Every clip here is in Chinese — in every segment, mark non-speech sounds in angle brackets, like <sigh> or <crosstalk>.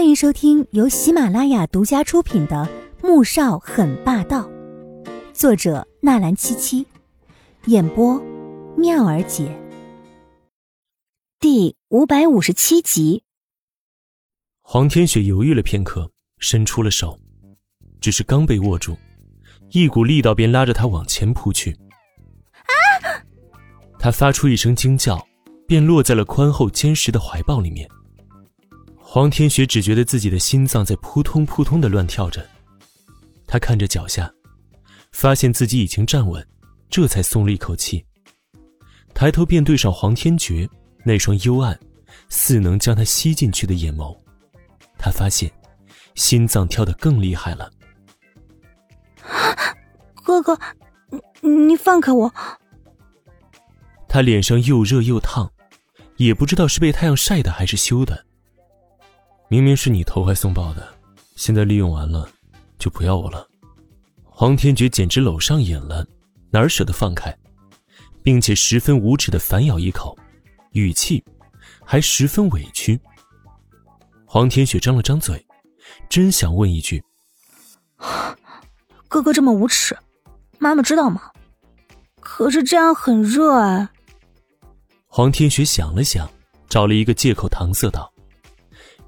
欢迎收听由喜马拉雅独家出品的《穆少很霸道》，作者纳兰七七，演播妙儿姐。第五百五十七集。黄天雪犹豫了片刻，伸出了手，只是刚被握住，一股力道便拉着他往前扑去。啊！他发出一声惊叫，便落在了宽厚坚实的怀抱里面。黄天雪只觉得自己的心脏在扑通扑通的乱跳着，他看着脚下，发现自己已经站稳，这才松了一口气。抬头便对上黄天觉那双幽暗、似能将他吸进去的眼眸，他发现心脏跳得更厉害了。<gasps> 哥哥，你你放开我！他脸上又热又烫，也不知道是被太阳晒的还是羞的。明明是你投怀送抱的，现在利用完了，就不要我了。黄天觉简直搂上瘾了，哪舍得放开，并且十分无耻的反咬一口，语气还十分委屈。黄天雪张了张嘴，真想问一句：“ <laughs> 哥哥这么无耻，妈妈知道吗？可是这样很热哎。”黄天雪想了想，找了一个借口搪塞道。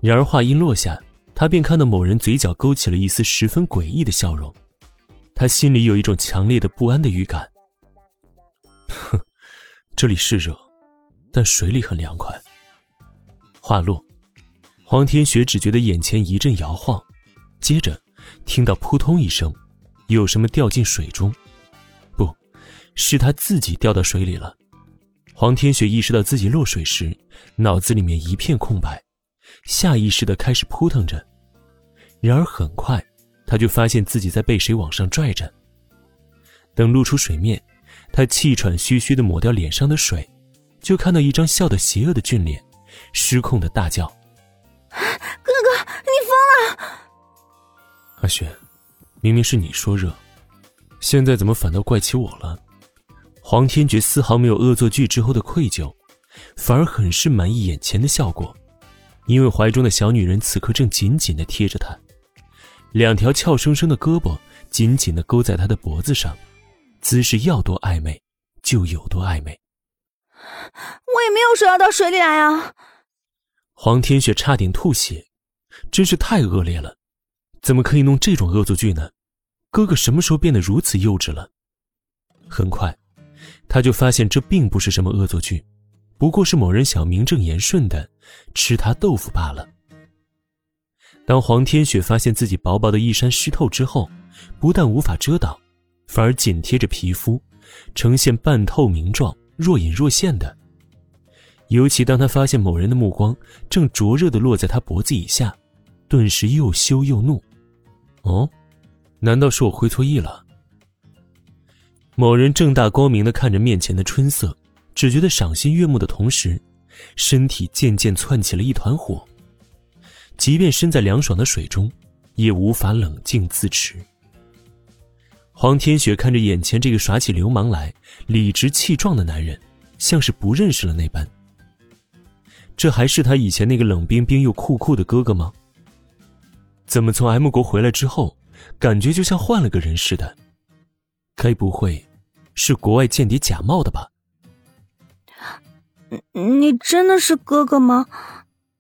然而话音落下，他便看到某人嘴角勾起了一丝十分诡异的笑容，他心里有一种强烈的不安的预感。哼，这里是热，但水里很凉快。话落，黄天雪只觉得眼前一阵摇晃，接着听到扑通一声，有什么掉进水中，不，是他自己掉到水里了。黄天雪意识到自己落水时，脑子里面一片空白。下意识的开始扑腾着，然而很快，他就发现自己在被谁往上拽着。等露出水面，他气喘吁吁的抹掉脸上的水，就看到一张笑得邪恶的俊脸，失控的大叫：“哥哥，你疯了！”阿雪，明明是你说热，现在怎么反倒怪起我了？黄天觉丝毫没有恶作剧之后的愧疚，反而很是满意眼前的效果。因为怀中的小女人此刻正紧紧的贴着他，两条俏生生的胳膊紧紧的勾在他的脖子上，姿势要多暧昧就有多暧昧。我也没有说要到水里来啊！黄天雪差点吐血，真是太恶劣了，怎么可以弄这种恶作剧呢？哥哥什么时候变得如此幼稚了？很快，他就发现这并不是什么恶作剧。不过是某人想名正言顺的吃他豆腐罢了。当黄天雪发现自己薄薄的衣衫湿透之后，不但无法遮挡，反而紧贴着皮肤，呈现半透明状，若隐若现的。尤其当他发现某人的目光正灼热的落在他脖子以下，顿时又羞又怒。哦，难道是我会错意了？某人正大光明的看着面前的春色。只觉得赏心悦目的同时，身体渐渐窜起了一团火。即便身在凉爽的水中，也无法冷静自持。黄天雪看着眼前这个耍起流氓来、理直气壮的男人，像是不认识了那般。这还是他以前那个冷冰冰又酷酷的哥哥吗？怎么从 M 国回来之后，感觉就像换了个人似的？该不会是国外间谍假冒的吧？你真的是哥哥吗？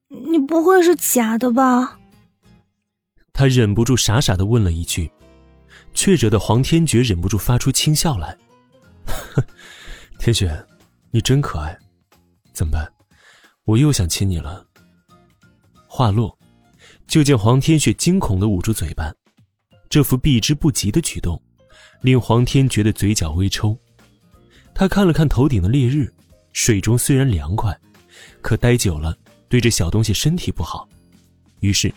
你不会是假的吧？他忍不住傻傻的问了一句，却惹得黄天觉忍不住发出轻笑来。<laughs> 天雪，你真可爱，怎么办？我又想亲你了。话落，就见黄天雪惊恐的捂住嘴巴，这副避之不及的举动，令黄天觉的嘴角微抽。他看了看头顶的烈日。水中虽然凉快，可待久了对这小东西身体不好。于是，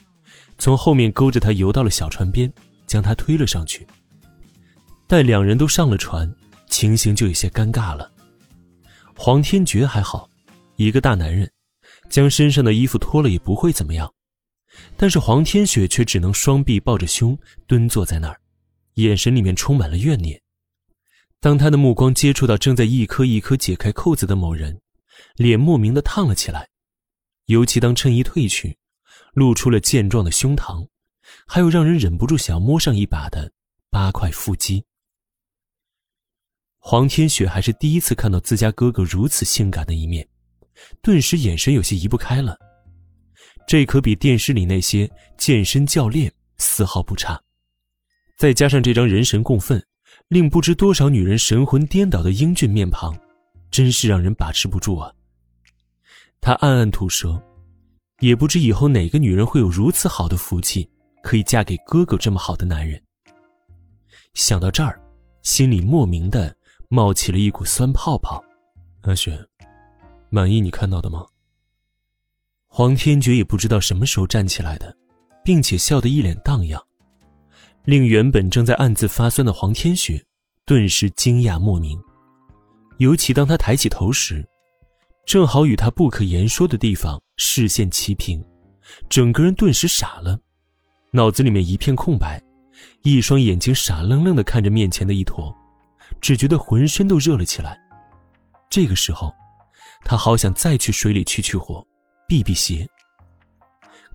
从后面勾着他游到了小船边，将他推了上去。待两人都上了船，情形就有些尴尬了。黄天觉还好，一个大男人，将身上的衣服脱了也不会怎么样。但是黄天雪却只能双臂抱着胸蹲坐在那儿，眼神里面充满了怨念。当他的目光接触到正在一颗一颗解开扣子的某人，脸莫名的烫了起来。尤其当衬衣褪去，露出了健壮的胸膛，还有让人忍不住想要摸上一把的八块腹肌。黄天雪还是第一次看到自家哥哥如此性感的一面，顿时眼神有些移不开了。这可比电视里那些健身教练丝毫不差，再加上这张人神共愤、令不知多少女人神魂颠倒的英俊面庞，真是让人把持不住啊！他暗暗吐舌，也不知以后哪个女人会有如此好的福气，可以嫁给哥哥这么好的男人。想到这儿，心里莫名的。冒起了一股酸泡泡，阿雪，满意你看到的吗？黄天觉也不知道什么时候站起来的，并且笑得一脸荡漾，令原本正在暗自发酸的黄天雪顿时惊讶莫名。尤其当他抬起头时，正好与他不可言说的地方视线齐平，整个人顿时傻了，脑子里面一片空白，一双眼睛傻愣愣的看着面前的一坨。只觉得浑身都热了起来，这个时候，他好想再去水里去去火，避避邪。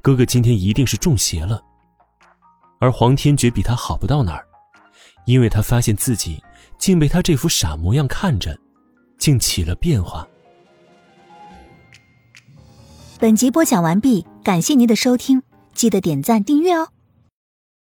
哥哥今天一定是中邪了，而黄天觉比他好不到哪儿，因为他发现自己竟被他这副傻模样看着，竟起了变化。本集播讲完毕，感谢您的收听，记得点赞订阅哦。